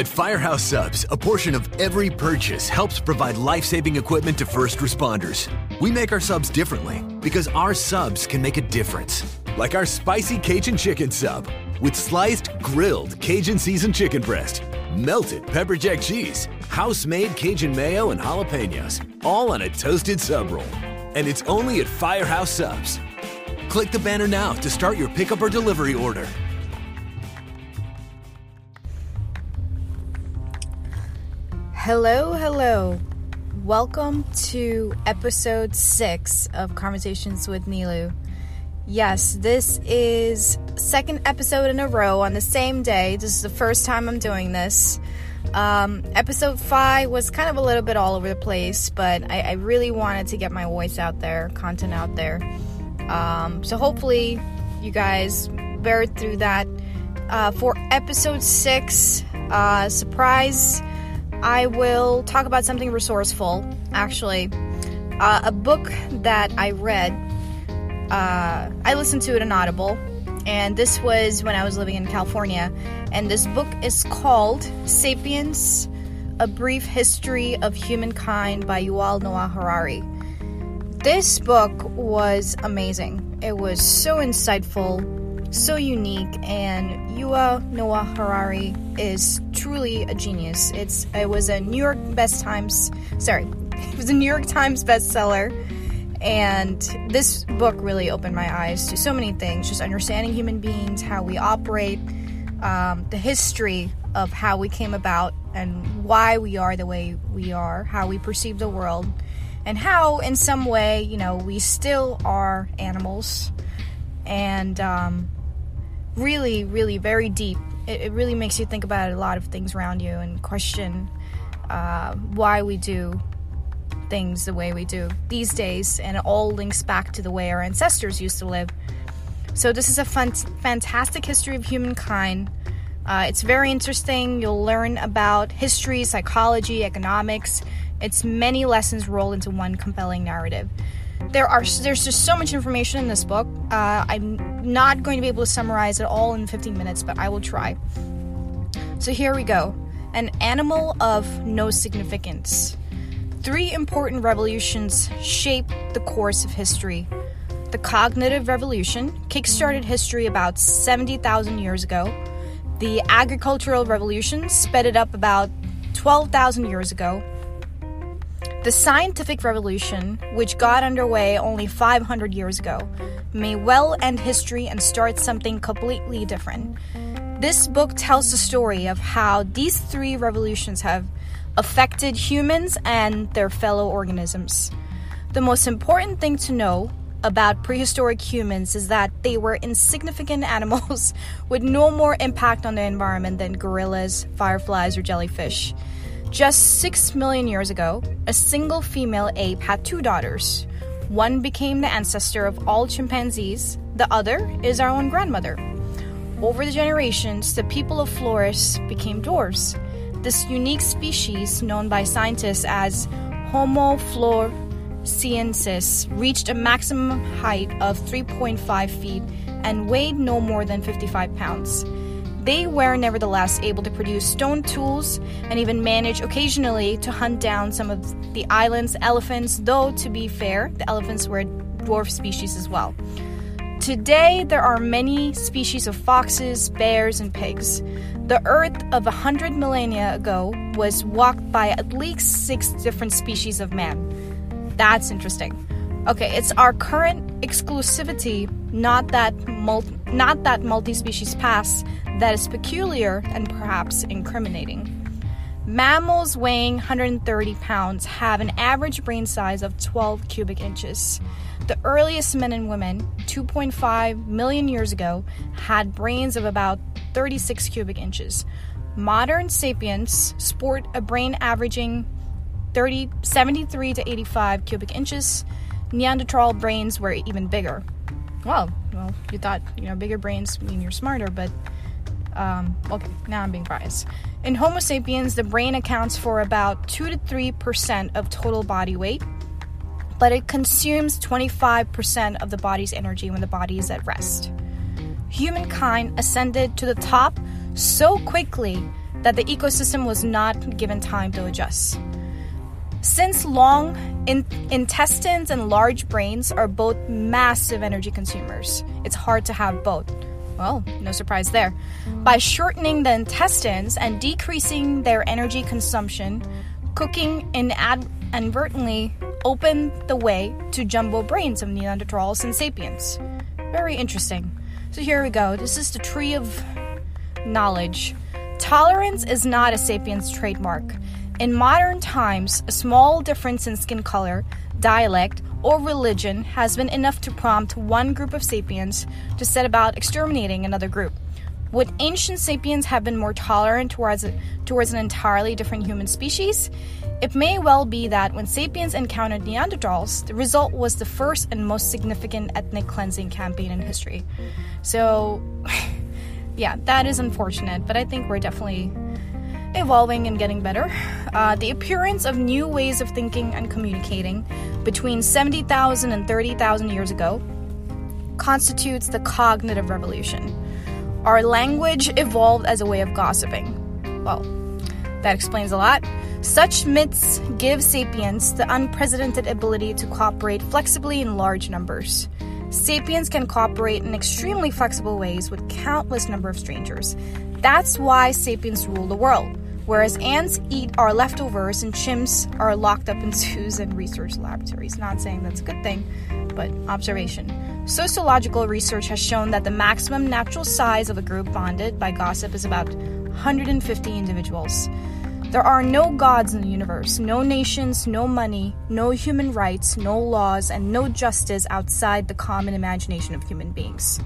At Firehouse Subs, a portion of every purchase helps provide life saving equipment to first responders. We make our subs differently because our subs can make a difference. Like our spicy Cajun chicken sub with sliced, grilled Cajun seasoned chicken breast, melted pepper jack cheese, house made Cajun mayo, and jalapenos, all on a toasted sub roll. And it's only at Firehouse Subs. Click the banner now to start your pickup or delivery order. Hello, hello. Welcome to episode six of Conversations with Nilu. Yes, this is second episode in a row on the same day. This is the first time I'm doing this. Um, episode five was kind of a little bit all over the place, but I, I really wanted to get my voice out there, content out there. Um, so hopefully, you guys bear through that. Uh, for episode six, uh, surprise, I will talk about something resourceful. Actually, uh, a book that I read. Uh, I listened to it on Audible, and this was when I was living in California. And this book is called Sapiens A Brief History of Humankind by Yuval Noah Harari. This book was amazing. It was so insightful, so unique, and Yuval Noah Harari is truly a genius. It's it was a New York Best Times, sorry, it was a New York Times bestseller. And this book really opened my eyes to so many things just understanding human beings, how we operate, um, the history of how we came about, and why we are the way we are, how we perceive the world, and how, in some way, you know, we still are animals. And um, really, really very deep. It, it, really makes you think about a lot of things around you and question uh, why we do things the way we do these days, and it all links back to the way our ancestors used to live. So, this is a fun, fantastic history of humankind. Uh, it's very interesting. You'll learn about history, psychology, economics. It's many lessons rolled into one compelling narrative. There are there's just so much information in this book. Uh, I'm not going to be able to summarize it all in 15 minutes, but I will try. So here we go. An animal of no significance. Three important revolutions shaped the course of history. The cognitive revolution kickstarted history about 70,000 years ago. The agricultural revolution sped it up about 12,000 years ago. The scientific revolution, which got underway only 500 years ago, may well end history and start something completely different. This book tells the story of how these three revolutions have affected humans and their fellow organisms. The most important thing to know about prehistoric humans is that they were insignificant animals with no more impact on the environment than gorillas, fireflies, or jellyfish. Just six million years ago, a single female ape had two daughters. One became the ancestor of all chimpanzees, the other is our own grandmother. Over the generations, the people of Flores became dwarves. This unique species, known by scientists as Homo floresiensis, reached a maximum height of 3.5 feet and weighed no more than 55 pounds. They were nevertheless able to produce stone tools and even manage occasionally to hunt down some of the island's elephants, though, to be fair, the elephants were a dwarf species as well. Today, there are many species of foxes, bears, and pigs. The Earth of a hundred millennia ago was walked by at least six different species of man. That's interesting. Okay, it's our current exclusivity, not that mul- not that multi-species past, that is peculiar and perhaps incriminating. Mammals weighing 130 pounds have an average brain size of 12 cubic inches. The earliest men and women, 2.5 million years ago, had brains of about 36 cubic inches. Modern sapiens sport a brain averaging 30, 73 to 85 cubic inches. Neanderthal brains were even bigger. Well, well, you thought you know bigger brains mean you're smarter, but um, okay, now I'm being biased. In Homo sapiens, the brain accounts for about 2 to 3% of total body weight, but it consumes 25% of the body's energy when the body is at rest. Humankind ascended to the top so quickly that the ecosystem was not given time to adjust. Since long in- intestines and large brains are both massive energy consumers, it's hard to have both. Well, no surprise there. By shortening the intestines and decreasing their energy consumption, cooking inadvertently opened the way to jumbo brains of Neanderthals and sapiens. Very interesting. So here we go. This is the tree of knowledge. Tolerance is not a sapiens trademark. In modern times, a small difference in skin color, dialect, or religion has been enough to prompt one group of sapiens to set about exterminating another group. Would ancient sapiens have been more tolerant towards, towards an entirely different human species? It may well be that when sapiens encountered Neanderthals, the result was the first and most significant ethnic cleansing campaign in history. So, yeah, that is unfortunate, but I think we're definitely evolving and getting better. Uh, the appearance of new ways of thinking and communicating between 70,000 and 30,000 years ago constitutes the cognitive revolution. Our language evolved as a way of gossiping. Well, that explains a lot. Such myths give sapiens the unprecedented ability to cooperate flexibly in large numbers. Sapiens can cooperate in extremely flexible ways with countless number of strangers. That's why sapiens rule the world whereas ants eat our leftovers and chimps are locked up in zoos and research laboratories. Not saying that's a good thing, but observation. Sociological research has shown that the maximum natural size of a group bonded by gossip is about 150 individuals. There are no gods in the universe, no nations, no money, no human rights, no laws, and no justice outside the common imagination of human beings.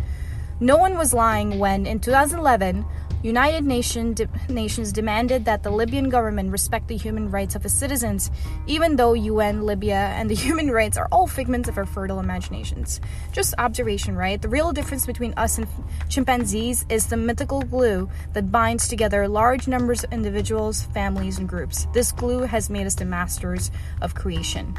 No one was lying when, in 2011, United de- Nations demanded that the Libyan government respect the human rights of its citizens, even though UN, Libya, and the human rights are all figments of our fertile imaginations. Just observation, right? The real difference between us and chimpanzees is the mythical glue that binds together large numbers of individuals, families, and groups. This glue has made us the masters of creation.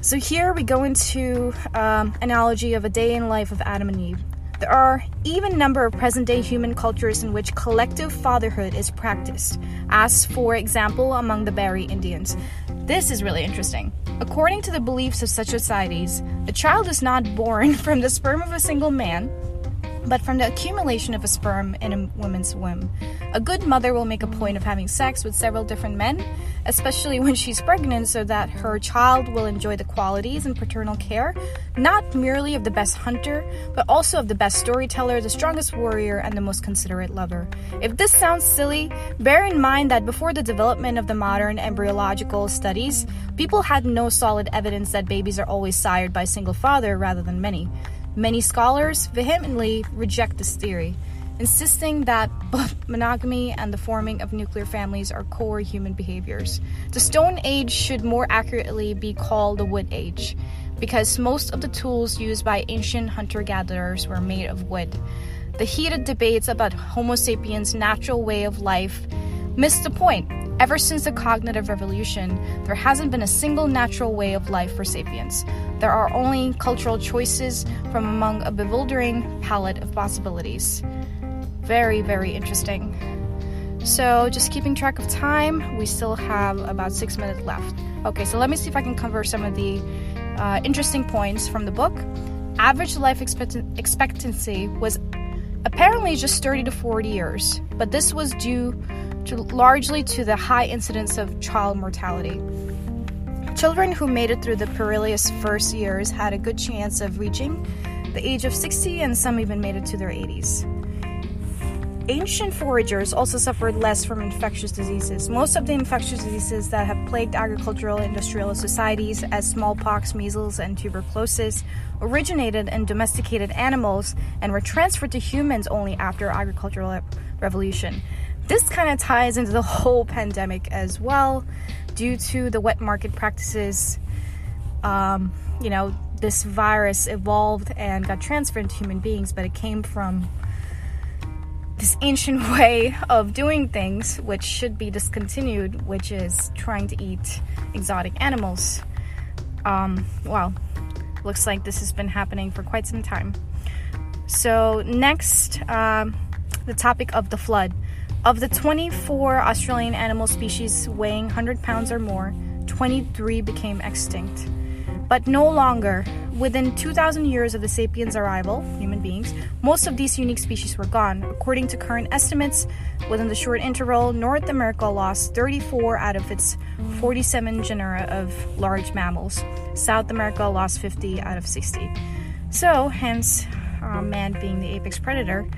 So here we go into um, analogy of a day in life of Adam and Eve. There are even number of present-day human cultures in which collective fatherhood is practiced, as for example among the Bari Indians. This is really interesting. According to the beliefs of such societies, a child is not born from the sperm of a single man, but from the accumulation of a sperm in a woman's womb. A good mother will make a point of having sex with several different men, especially when she's pregnant, so that her child will enjoy the qualities and paternal care, not merely of the best hunter, but also of the best storyteller, the strongest warrior, and the most considerate lover. If this sounds silly, bear in mind that before the development of the modern embryological studies, people had no solid evidence that babies are always sired by a single father rather than many. Many scholars vehemently reject this theory, insisting that both monogamy and the forming of nuclear families are core human behaviors. The Stone Age should more accurately be called the Wood Age, because most of the tools used by ancient hunter gatherers were made of wood. The heated debates about Homo sapiens' natural way of life missed the point. Ever since the cognitive revolution, there hasn't been a single natural way of life for sapiens. There are only cultural choices from among a bewildering palette of possibilities. Very, very interesting. So, just keeping track of time, we still have about six minutes left. Okay, so let me see if I can cover some of the uh, interesting points from the book. Average life expect- expectancy was apparently just 30 to 40 years, but this was due largely to the high incidence of child mortality. Children who made it through the perilous first years had a good chance of reaching the age of 60, and some even made it to their 80s. ancient foragers also suffered less from infectious diseases. Most of the infectious diseases that have plagued agricultural industrial societies, as smallpox, measles, and tuberculosis, originated in domesticated animals and were transferred to humans only after agricultural revolution. This kind of ties into the whole pandemic as well, due to the wet market practices. Um, you know, this virus evolved and got transferred to human beings, but it came from this ancient way of doing things, which should be discontinued, which is trying to eat exotic animals. Um, well, looks like this has been happening for quite some time. So, next, um, the topic of the flood. Of the 24 Australian animal species weighing 100 pounds or more, 23 became extinct. But no longer Within 2,000 years of the sapiens' arrival, human beings, most of these unique species were gone. According to current estimates, within the short interval, North America lost 34 out of its 47 genera of large mammals. South America lost 50 out of 60. So, hence, uh, man being the apex predator,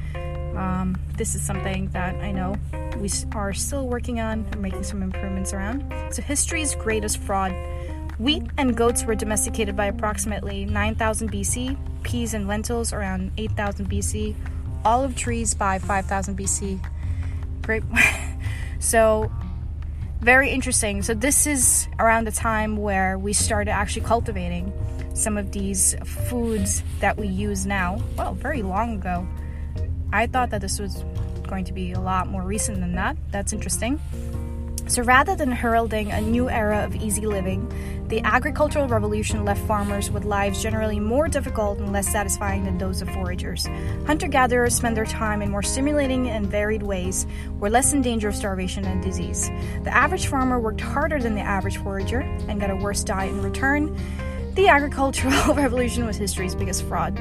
um, this is something that I know we are still working on and making some improvements around. So, history's greatest fraud Wheat and goats were domesticated by approximately 9000 BC, peas and lentils around 8000 BC, olive trees by 5000 BC. Great. so, very interesting. So, this is around the time where we started actually cultivating some of these foods that we use now. Well, very long ago. I thought that this was going to be a lot more recent than that. That's interesting. So rather than heralding a new era of easy living, the agricultural revolution left farmers with lives generally more difficult and less satisfying than those of foragers. Hunter gatherers spent their time in more stimulating and varied ways, were less in danger of starvation and disease. The average farmer worked harder than the average forager and got a worse diet in return. The agricultural revolution was history's biggest fraud.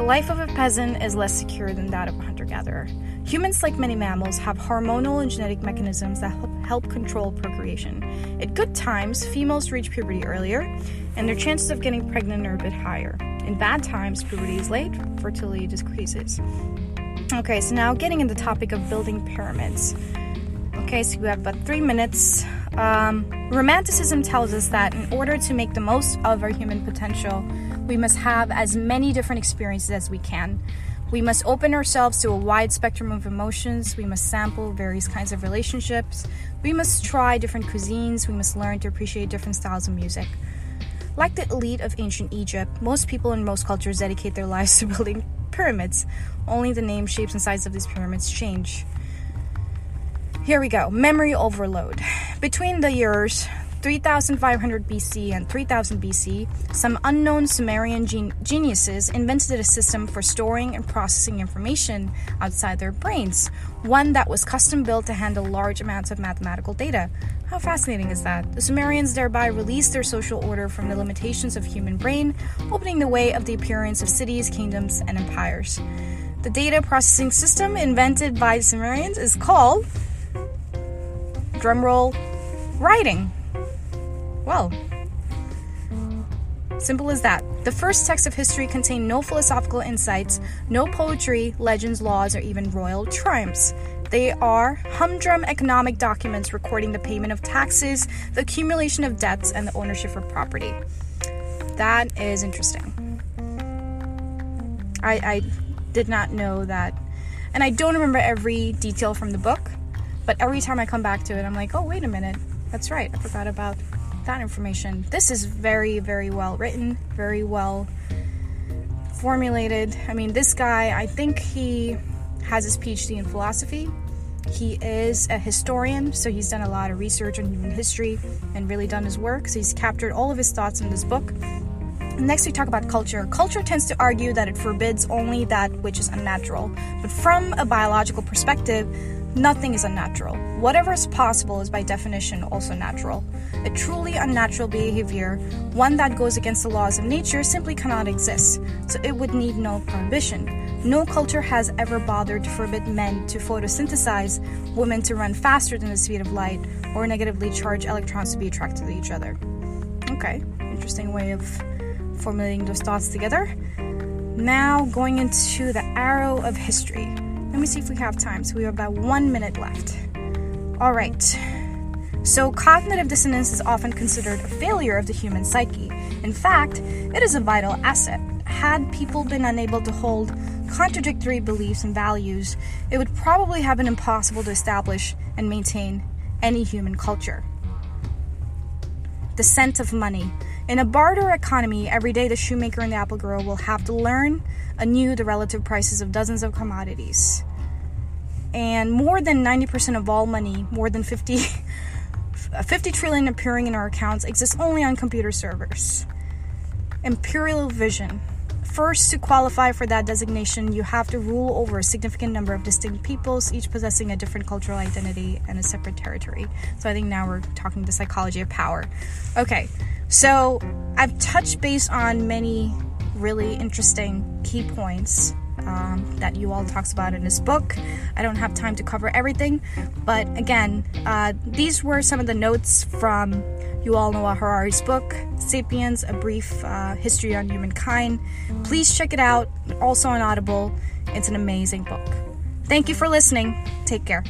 The life of a peasant is less secure than that of a hunter gatherer. Humans, like many mammals, have hormonal and genetic mechanisms that help control procreation. At good times, females reach puberty earlier, and their chances of getting pregnant are a bit higher. In bad times, puberty is late, fertility decreases. Okay, so now getting into the topic of building pyramids. Okay, so we have about three minutes. Um, romanticism tells us that in order to make the most of our human potential, we must have as many different experiences as we can. We must open ourselves to a wide spectrum of emotions. We must sample various kinds of relationships. We must try different cuisines. We must learn to appreciate different styles of music. Like the elite of ancient Egypt, most people in most cultures dedicate their lives to building pyramids. Only the name, shapes, and size of these pyramids change. Here we go memory overload. Between the years 3500 BC and 3000 BC, some unknown Sumerian gen- geniuses invented a system for storing and processing information outside their brains, one that was custom built to handle large amounts of mathematical data. How fascinating is that? The Sumerians thereby released their social order from the limitations of human brain, opening the way of the appearance of cities, kingdoms, and empires. The data processing system invented by Sumerians is called drumroll writing. Well, simple as that. The first texts of history contain no philosophical insights, no poetry, legends, laws, or even royal triumphs. They are humdrum economic documents recording the payment of taxes, the accumulation of debts, and the ownership of property. That is interesting. I, I did not know that. And I don't remember every detail from the book, but every time I come back to it, I'm like, oh, wait a minute. That's right. I forgot about that information. This is very, very well written, very well formulated. I mean, this guy, I think he has his PhD in philosophy. He is a historian, so he's done a lot of research on human history and really done his work. So he's captured all of his thoughts in this book. Next, we talk about culture. Culture tends to argue that it forbids only that which is unnatural. But from a biological perspective, Nothing is unnatural. Whatever is possible is by definition also natural. A truly unnatural behavior, one that goes against the laws of nature, simply cannot exist, so it would need no prohibition. No culture has ever bothered to forbid men to photosynthesize, women to run faster than the speed of light, or negatively charge electrons to be attracted to each other. Okay, interesting way of formulating those thoughts together. Now, going into the arrow of history. Let me see if we have time. So we have about one minute left. All right. So, cognitive dissonance is often considered a failure of the human psyche. In fact, it is a vital asset. Had people been unable to hold contradictory beliefs and values, it would probably have been impossible to establish and maintain any human culture. The scent of money. In a barter economy, every day the shoemaker and the apple grower will have to learn anew the relative prices of dozens of commodities. And more than 90% of all money, more than 50, 50 trillion appearing in our accounts, exists only on computer servers. Imperial vision. First, to qualify for that designation, you have to rule over a significant number of distinct peoples, each possessing a different cultural identity and a separate territory. So I think now we're talking the psychology of power. Okay, so I've touched base on many really interesting key points um, that Yuval talks about in his book. I don't have time to cover everything, but again, uh, these were some of the notes from Yuval Noah Harari's book, Sapiens: A Brief uh, History on Humankind. Please check it out. Also on Audible. It's an amazing book. Thank you for listening. Take care.